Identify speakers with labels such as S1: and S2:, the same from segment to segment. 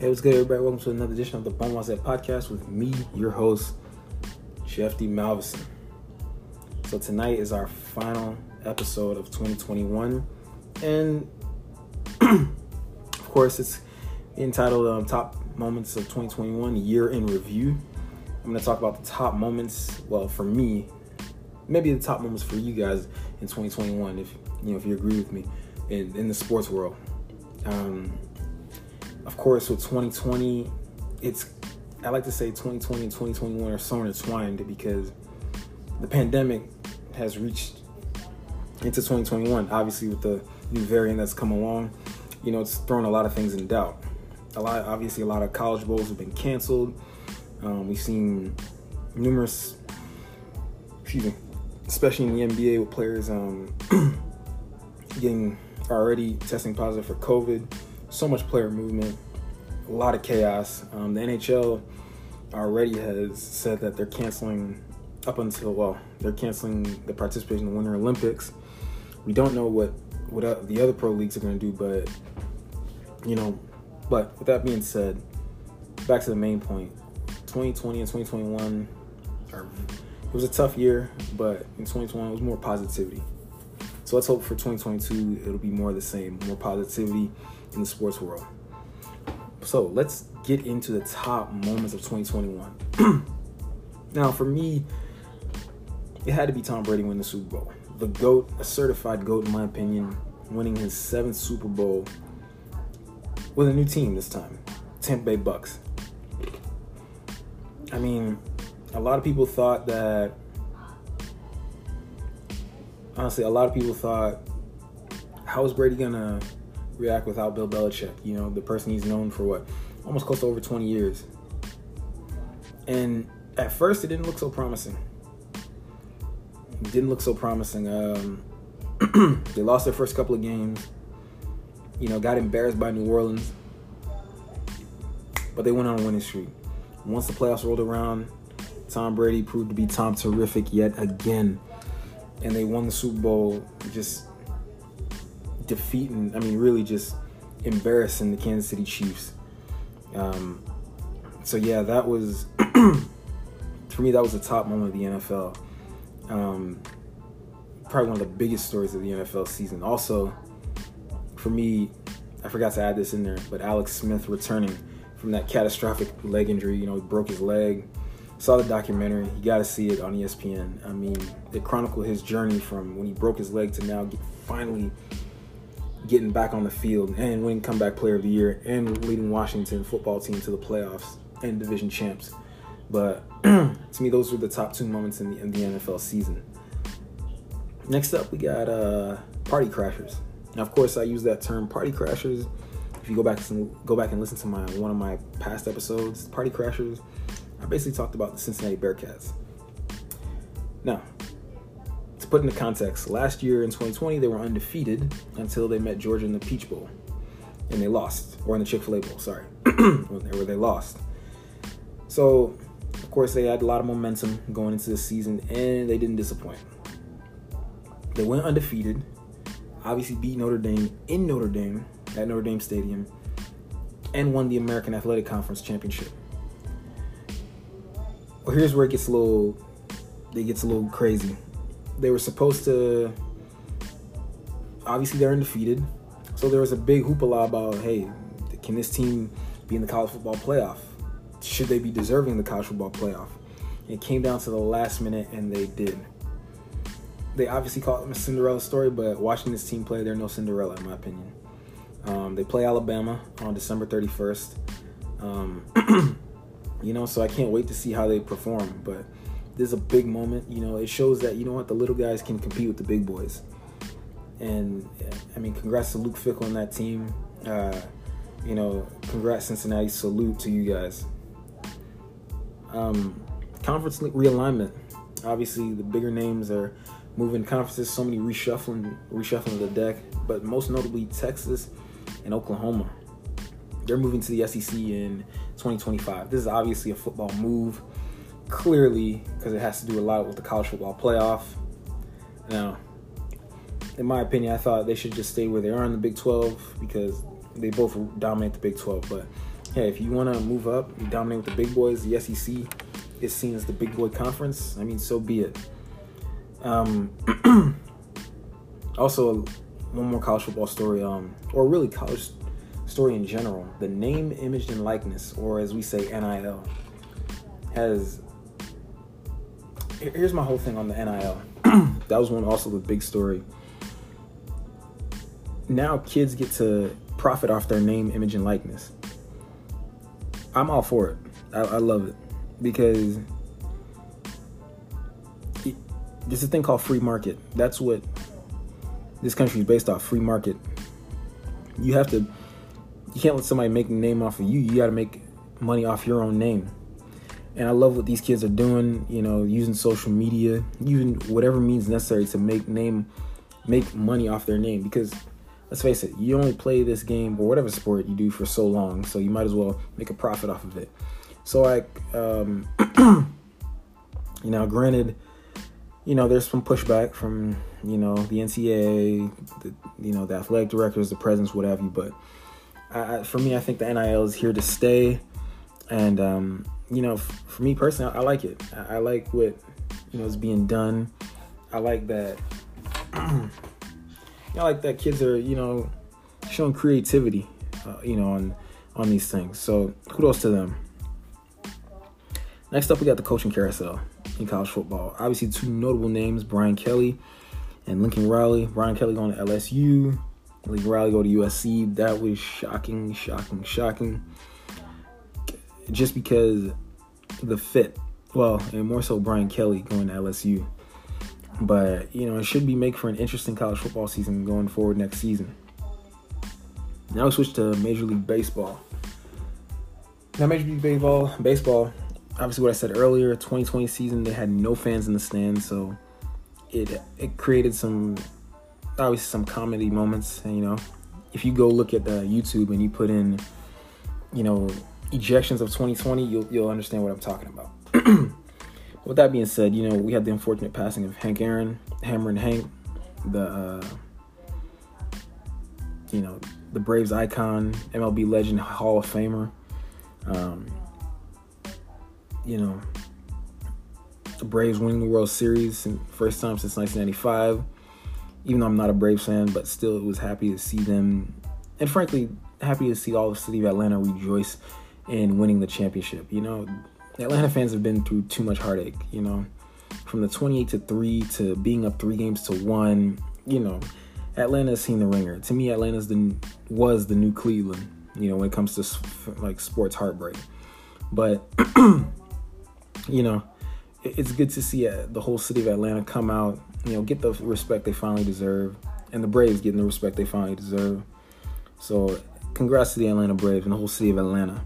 S1: Hey, what's good, everybody? Welcome to another edition of the Bum Set podcast with me, your host, Chef D. Malvison. So tonight is our final episode of 2021, and of course, it's entitled um, "Top Moments of 2021: Year in Review." I'm going to talk about the top moments. Well, for me, maybe the top moments for you guys in 2021, if you know if you agree with me, in in the sports world. Um, of course, with 2020, it's I like to say 2020 and 2021 are so intertwined because the pandemic has reached into 2021. Obviously, with the new variant that's come along, you know, it's thrown a lot of things in doubt. A lot, obviously, a lot of college bowls have been canceled. Um, we've seen numerous, excuse me, especially in the NBA with players um, getting already testing positive for COVID so much player movement, a lot of chaos. Um, the NHL already has said that they're canceling up until well, they're canceling the participation in the Winter Olympics. We don't know what what the other pro leagues are going to do, but you know, but with that being said, back to the main point. 2020 and 2021 are it was a tough year, but in 2021 it was more positivity. So let's hope for 2022 it'll be more of the same, more positivity in the sports world. So let's get into the top moments of 2021. now, for me, it had to be Tom Brady winning the Super Bowl. The GOAT, a certified GOAT in my opinion, winning his seventh Super Bowl with a new team this time, Tampa Bay Bucks. I mean, a lot of people thought that honestly, a lot of people thought, how is Brady gonna react without Bill Belichick? You know, the person he's known for what, almost close to over 20 years. And at first, it didn't look so promising. It didn't look so promising. Um, they lost their first couple of games. You know, got embarrassed by New Orleans, but they went on a winning streak. Once the playoffs rolled around, Tom Brady proved to be Tom terrific yet again and they won the Super Bowl just defeating, I mean, really just embarrassing the Kansas City Chiefs. Um, so, yeah, that was, for me, that was the top moment of the NFL. Um, probably one of the biggest stories of the NFL season. Also, for me, I forgot to add this in there, but Alex Smith returning from that catastrophic leg injury, you know, he broke his leg saw the documentary. You got to see it on ESPN. I mean, it chronicled his journey from when he broke his leg to now finally getting back on the field and winning comeback player of the year and leading Washington football team to the playoffs and division champs. But to me, those were the top two moments in the, in the NFL season. Next up, we got uh, party crashers. Now, of course, I use that term party crashers. If you go back go back and listen to my one of my past episodes, party crashers I basically talked about the Cincinnati Bearcats. Now, put into context, last year in 2020 they were undefeated until they met Georgia in the Peach Bowl, and they lost, or in the Chick Fil A Bowl. Sorry, where they lost. So, of course, they had a lot of momentum going into the season, and they didn't disappoint. They went undefeated, obviously beat Notre Dame in Notre Dame at Notre Dame Stadium, and won the American Athletic Conference championship. Well, here's where it gets a little, it gets a little crazy. They were supposed to, obviously they're undefeated, so there was a big hoopla about, hey, can this team be in the college football playoff? Should they be deserving the college football playoff? It came down to the last minute, and they did. They obviously call it a Cinderella story, but watching this team play, they're no Cinderella in my opinion. Um, they play Alabama on December 31st. Um, you know, so I can't wait to see how they perform. But this is a big moment. You know, it shows that you know what the little guys can compete with the big boys. And I mean, congrats to Luke Fickell and that team. Uh, you know, congrats Cincinnati. Salute to you guys. Um, conference realignment. Obviously, the bigger names are moving conferences. So many reshuffling, reshuffling the deck. But most notably, Texas and Oklahoma. They're moving to the SEC in 2025. This is obviously a football move, clearly, because it has to do a lot with the college football playoff. Now, in my opinion, I thought they should just stay where they are in the Big 12 because they both dominate the Big 12. But hey, if you want to move up, you dominate with the big boys. The SEC is seen as the big boy conference. I mean, so be it. Um, also, one more college football story, um, or really college story in general. The name, image, and likeness, or as we say, NIL, has. Here's my whole thing on the NIL. that was one also the big story. Now kids get to profit off their name, image, and likeness. I'm all for it. I, I love it because it, there's a thing called free market. That's what this country is based off free market. You have to, you can't let somebody make a name off of you. You got to make money off your own name. And I love what these kids are doing. You know, using social media, using whatever means necessary to make name, make money off their name. Because let's face it, you only play this game or whatever sport you do for so long, so you might as well make a profit off of it. So like, um, you know, granted, you know, there's some pushback from you know the NCAA, the, you know, the athletic directors, the presidents, what have you. But I, for me, I think the NIL is here to stay, and um, you know, f- for me personally, I, like it. I, I, like what you know is being done. I like that. you know, like that kids are you know showing creativity, uh, you know, on on these things. So kudos to them. Next up, we got the coaching carousel in college football. Obviously, two notable names: Brian Kelly and Lincoln Riley. Brian Kelly going to LSU. Lincoln Riley go to USC. That was shocking, shocking, shocking. Just because the fit. Well, and more so Brian Kelly going to LSU. But, you know, it should be make for an interesting college football season going forward next season. Now we switch to Major League Baseball. Now Major League Baseball, baseball obviously what I said earlier, 2020 season they had no fans in the stands, so it it created some obviously some comedy moments. And you know, if you go look at the YouTube and you put in, you know, ejections of 2020, you'll you'll understand what I'm talking about. With that being said, you know we had the unfortunate passing of Hank Aaron, Hammerin' Hank, the uh, you know the Braves icon, MLB legend, Hall of Famer. Um, you know, the Braves winning the World Series first time since 1995. Even though I'm not a Braves fan, but still it was happy to see them, and frankly, happy to see all the city of Atlanta rejoice in winning the championship. You know, Atlanta fans have been through too much heartache. You know, from the 28 to three to being up three games to one. You know, Atlanta's seen the ringer. To me, Atlanta's the was the new Cleveland. You know, when it comes to like sports heartbreak, but you know, it's good to see uh, the whole city of Atlanta come out, you know, get the respect they finally deserve, and the Braves getting the respect they finally deserve. So, congrats to the Atlanta Braves and the whole city of Atlanta.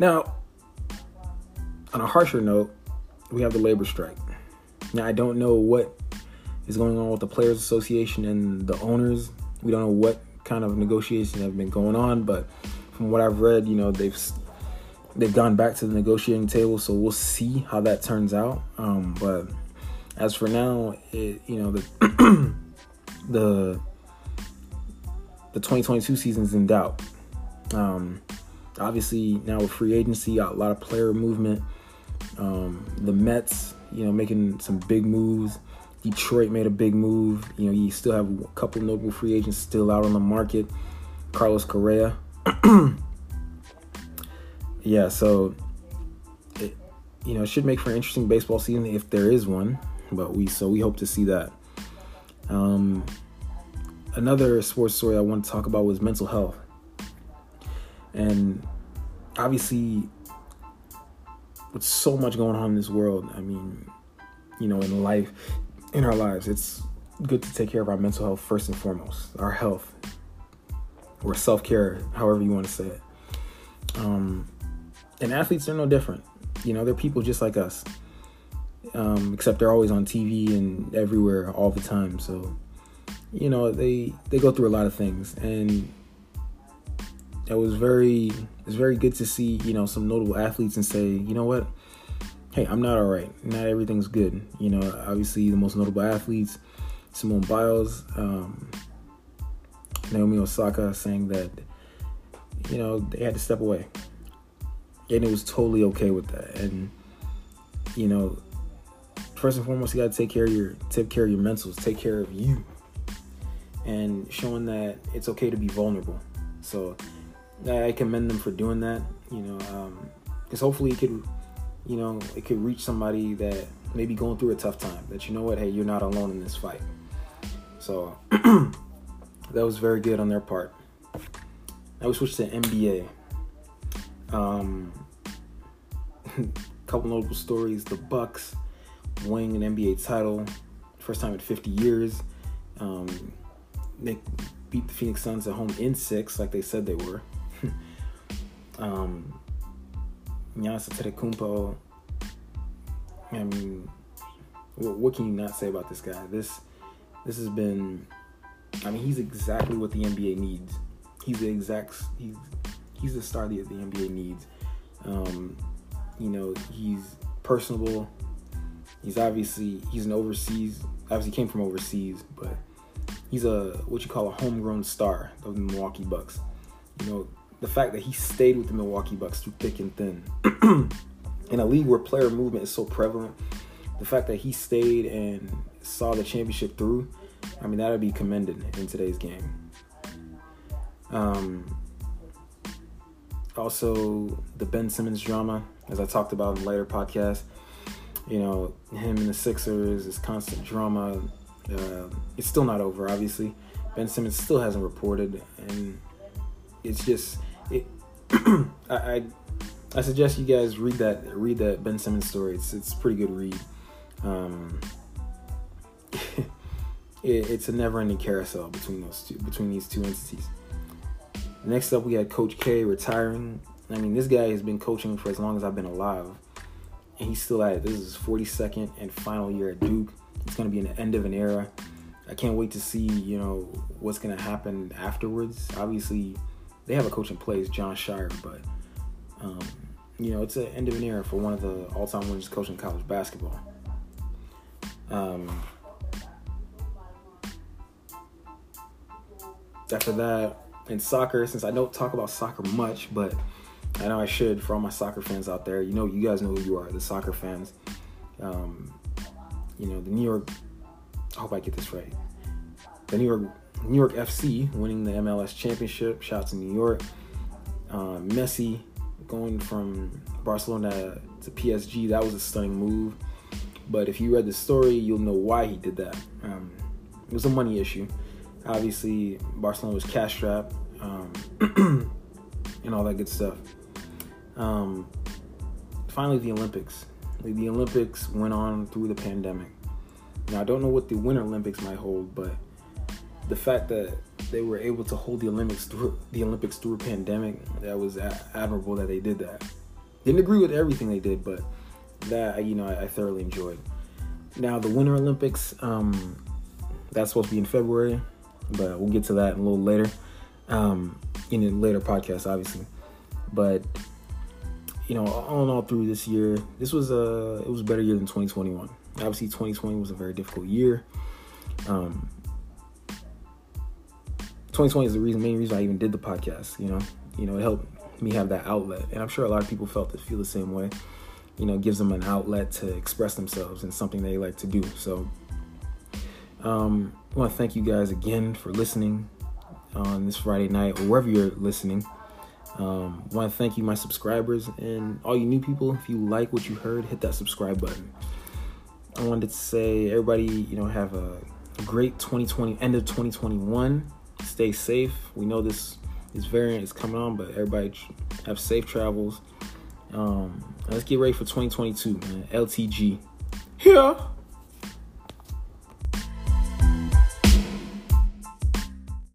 S1: Now, on a harsher note, we have the labor strike. Now, I don't know what is going on with the Players Association and the owners. We don't know what kind of negotiations have been going on, but from what I've read, you know, they've they've gone back to the negotiating table, so we'll see how that turns out. Um, but as for now, it, you know the the the 2022 season is in doubt. Um, obviously, now with free agency, a lot of player movement. Um, the Mets, you know, making some big moves. Detroit made a big move. You know, you still have a couple notable free agents still out on the market. Carlos Correa. yeah, so it, you know, it should make for an interesting baseball season if there is one. But we so we hope to see that. Um, another sports story I want to talk about was mental health, and obviously, with so much going on in this world, I mean, you know, in life, in our lives, it's good to take care of our mental health first and foremost, our health, or self care, however you want to say it. Um, and athletes are no different. You know, they're people just like us, um, except they're always on TV and everywhere all the time. So, you know, they they go through a lot of things, and it was very it's very good to see you know some notable athletes and say, you know what, hey, I'm not all right. Not everything's good. You know, obviously the most notable athletes, Simone Biles, um, Naomi Osaka, saying that you know, they had to step away. And it was totally okay with that. And, you know, first and foremost, you got to take care of your take care of your mentals, take care of you, and showing that it's okay to be vulnerable. So I commend them for doing that. You know, because um, hopefully it could, you know, it could reach somebody that maybe going through a tough time. That you know what, hey, you're not alone in this fight. So that was very good on their part. Now we switch to NBA. Um, couple notable stories: the Bucks winning an NBA title, first time in 50 years. Um, they beat the Phoenix Suns at home in six, like they said they were. Um, Giannis Antetokounmpo. I mean, what, what can you not say about this guy? This this has been. I mean, he's exactly what the NBA needs. He's the exact. He's he's the star that the NBA needs. Um, you know, he's personable. He's obviously he's an overseas. Obviously, came from overseas, but he's a what you call a homegrown star of the Milwaukee Bucks. You know, the fact that he stayed with the Milwaukee Bucks through thick and thin. In a league where player movement is so prevalent, the fact that he stayed and saw the championship through, I mean, that would be commended in today's game. Um, also, the Ben Simmons drama, as I talked about in later podcasts, you know, him and the Sixers, this constant drama. Uh, it's still not over, obviously. Ben Simmons still hasn't reported, and it's just it. I, I, I suggest you guys read that read that Ben Simmons story. It's it's a pretty good read. Um, it, it's a never-ending carousel between those two between these two entities. Next up, we had Coach K retiring. I mean, this guy has been coaching for as long as I've been alive, and he's still at it. This is his 42nd and final year at Duke. It's going to be an end of an era. I can't wait to see, you know, what's going to happen afterwards. Obviously, they have a coach in place, Jon Scheyer, but um, you know, it's an end of an era for one of the all-time winners coaching college basketball. Um, after that, in soccer, since I don't talk about soccer much, but I know I should for all my soccer fans out there. You know, you guys know who you are, the soccer fans. Um, you know, the New York. I hope I get this right. The New York New York FC winning the MLS championship. Shout to New York. Uh, Messi going from Barcelona to PSG. That was a stunning move. But if you read the story, you'll know why he did that. Um, it was a money issue. Obviously, Barcelona was cash strapped um, and all that good stuff. Um, finally, the Olympics. The Olympics went on through the pandemic. Now, I don't know what the Winter Olympics might hold, but the fact that they were able to hold the Olympics through the Olympics through a pandemic, that was admirable that they did that. Didn't agree with everything they did, but that you know I, I thoroughly enjoyed. Now the Winter Olympics, um, that's supposed to be in February, but we'll get to that a little later, um, in a later podcast, obviously. But you know, all in all, through this year, this was a it was a better year than 2021. Obviously, 2020 was a very difficult year. Um, 2020 is the reason, main reason I even did the podcast. You know, you know, it helped me have that outlet, and I'm sure a lot of people felt to feel the same way. You know, gives them an outlet to express themselves and something they like to do. So, um, I want to thank you guys again for listening on this Friday night or wherever you're listening. Um, I want to thank you, my subscribers, and all you new people. If you like what you heard, hit that subscribe button. I wanted to say, everybody, you know, have a great 2020, end of 2021 stay safe. We know this this variant is coming on, but everybody have safe travels. Um, let's get ready for 2022, man. LTG. Here.